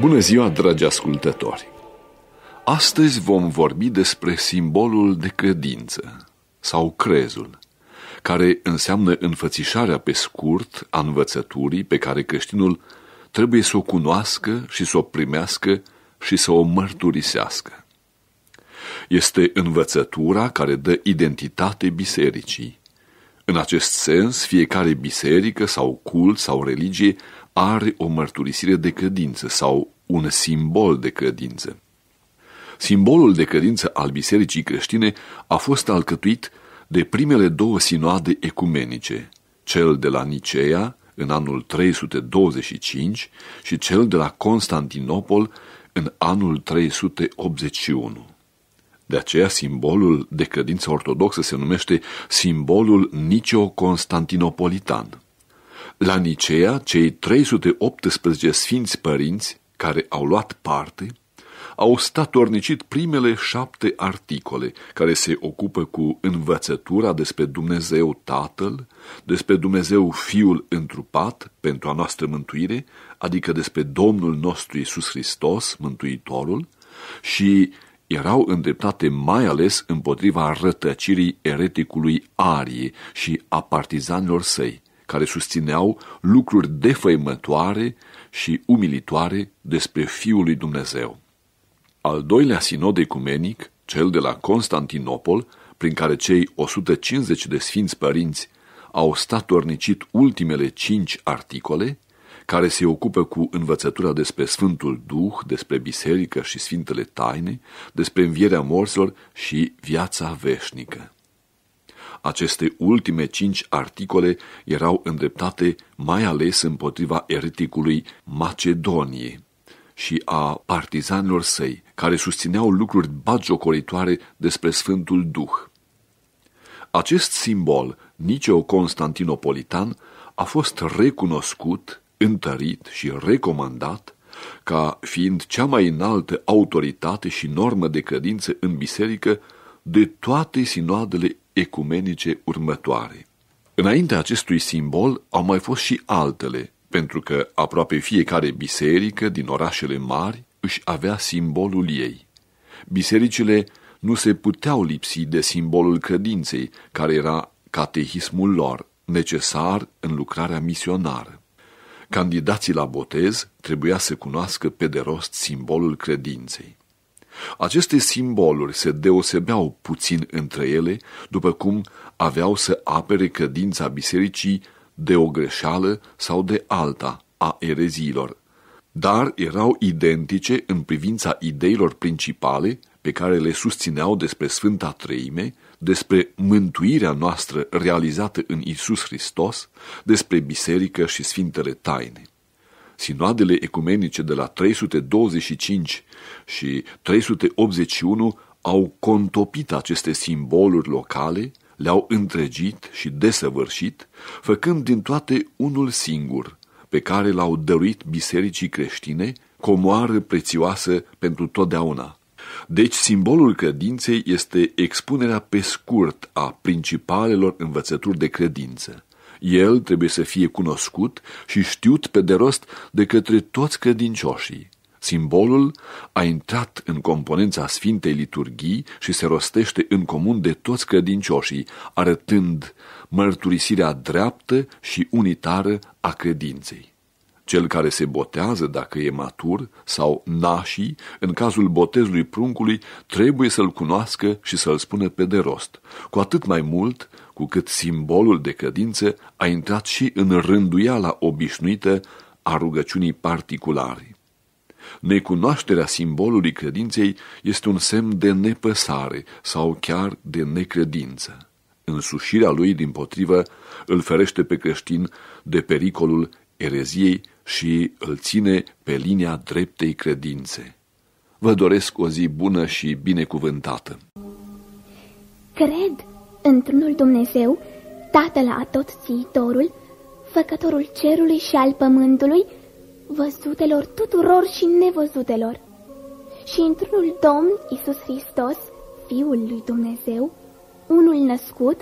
Bună ziua, dragi ascultători! Astăzi vom vorbi despre simbolul de credință sau crezul, care înseamnă înfățișarea pe scurt a învățăturii pe care creștinul trebuie să o cunoască și să o primească și să o mărturisească. Este învățătura care dă identitate bisericii. În acest sens, fiecare biserică sau cult sau religie are o mărturisire de credință sau un simbol de credință. Simbolul de credință al bisericii creștine a fost alcătuit de primele două sinoade ecumenice, cel de la Nicea în anul 325 și cel de la Constantinopol în anul 381. De aceea simbolul de credință ortodoxă se numește simbolul nicio-constantinopolitan. La Nicea, cei 318 sfinți părinți care au luat parte au statornicit primele șapte articole care se ocupă cu învățătura despre Dumnezeu Tatăl, despre Dumnezeu Fiul întrupat pentru a noastră mântuire, adică despre Domnul nostru Iisus Hristos, Mântuitorul, și erau îndreptate mai ales împotriva rătăcirii ereticului Arie și a partizanilor săi, care susțineau lucruri defăimătoare și umilitoare despre Fiul lui Dumnezeu. Al doilea sinod ecumenic, cel de la Constantinopol, prin care cei 150 de sfinți părinți au statornicit ultimele cinci articole, care se ocupă cu învățătura despre Sfântul Duh, despre biserică și Sfintele Taine, despre învierea morților și viața veșnică. Aceste ultime cinci articole erau îndreptate mai ales împotriva ereticului Macedoniei și a partizanilor săi, care susțineau lucruri bagiocoritoare despre Sfântul Duh. Acest simbol, nicio constantinopolitan, a fost recunoscut, întărit și recomandat ca fiind cea mai înaltă autoritate și normă de credință în biserică de toate sinoadele ecumenice următoare. Înaintea acestui simbol au mai fost și altele, pentru că aproape fiecare biserică din orașele mari își avea simbolul ei. Bisericile nu se puteau lipsi de simbolul credinței, care era catehismul lor, necesar în lucrarea misionară. Candidații la botez trebuia să cunoască pe de rost simbolul credinței. Aceste simboluri se deosebeau puțin între ele, după cum aveau să apere credința bisericii de o greșeală sau de alta a ereziilor, dar erau identice în privința ideilor principale pe care le susțineau despre Sfânta Treime, despre mântuirea noastră realizată în Isus Hristos, despre biserică și Sfintele Taine. Sinoadele ecumenice de la 325 și 381 au contopit aceste simboluri locale, le-au întregit și desăvârșit, făcând din toate unul singur, pe care l-au dăruit bisericii creștine, comoară prețioasă pentru totdeauna. Deci simbolul credinței este expunerea pe scurt a principalelor învățături de credință. El trebuie să fie cunoscut și știut pe de rost de către toți credincioșii. Simbolul a intrat în componența Sfintei Liturghii și se rostește în comun de toți credincioșii, arătând mărturisirea dreaptă și unitară a credinței. Cel care se botează dacă e matur sau nașii, în cazul botezului pruncului, trebuie să-l cunoască și să-l spună pe de rost, cu atât mai mult cu cât simbolul de credință a intrat și în rânduiala obișnuită a rugăciunii particulare. Necunoașterea simbolului credinței este un semn de nepăsare sau chiar de necredință. Însușirea lui, din potrivă, îl ferește pe creștin de pericolul ereziei și îl ține pe linia dreptei credințe. Vă doresc o zi bună și binecuvântată. Cred într-unul Dumnezeu, Tatăl Atotțiitorul, Făcătorul cerului și al pământului, văzutelor tuturor și nevăzutelor, și într-unul Domn Isus Hristos, Fiul lui Dumnezeu, unul născut,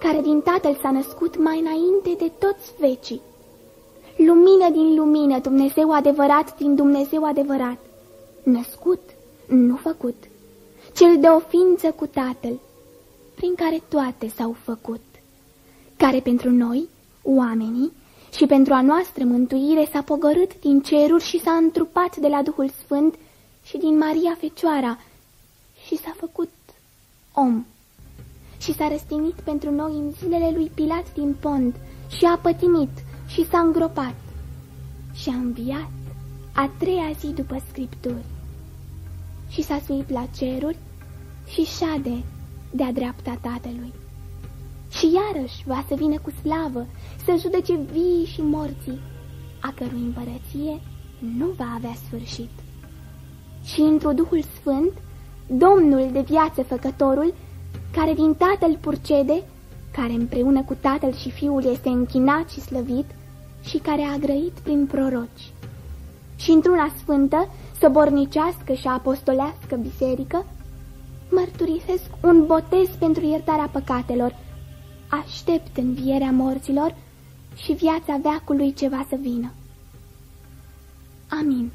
care din Tatăl s-a născut mai înainte de toți vecii lumină din lumină, Dumnezeu adevărat din Dumnezeu adevărat, născut, nu făcut, cel de o ființă cu Tatăl, prin care toate s-au făcut, care pentru noi, oamenii, și pentru a noastră mântuire s-a pogorât din ceruri și s-a întrupat de la Duhul Sfânt și din Maria Fecioara și s-a făcut om. Și s-a răstignit pentru noi în zilele lui Pilat din Pont și a pătimit și s-a îngropat și a înviat a treia zi după Scripturi și s-a suit la ceruri și șade de-a dreapta Tatălui. Și iarăși va să vină cu slavă să judece vii și morții, a cărui împărăție nu va avea sfârșit. Și într-o Duhul Sfânt, Domnul de viață făcătorul, care din Tatăl purcede, care împreună cu Tatăl și Fiul este închinat și slăvit și care a grăit prin proroci. Și într-una sfântă, sobornicească și apostolească biserică, mărturisesc un botez pentru iertarea păcatelor, aștept învierea morților și viața veacului ce va să vină. Amin.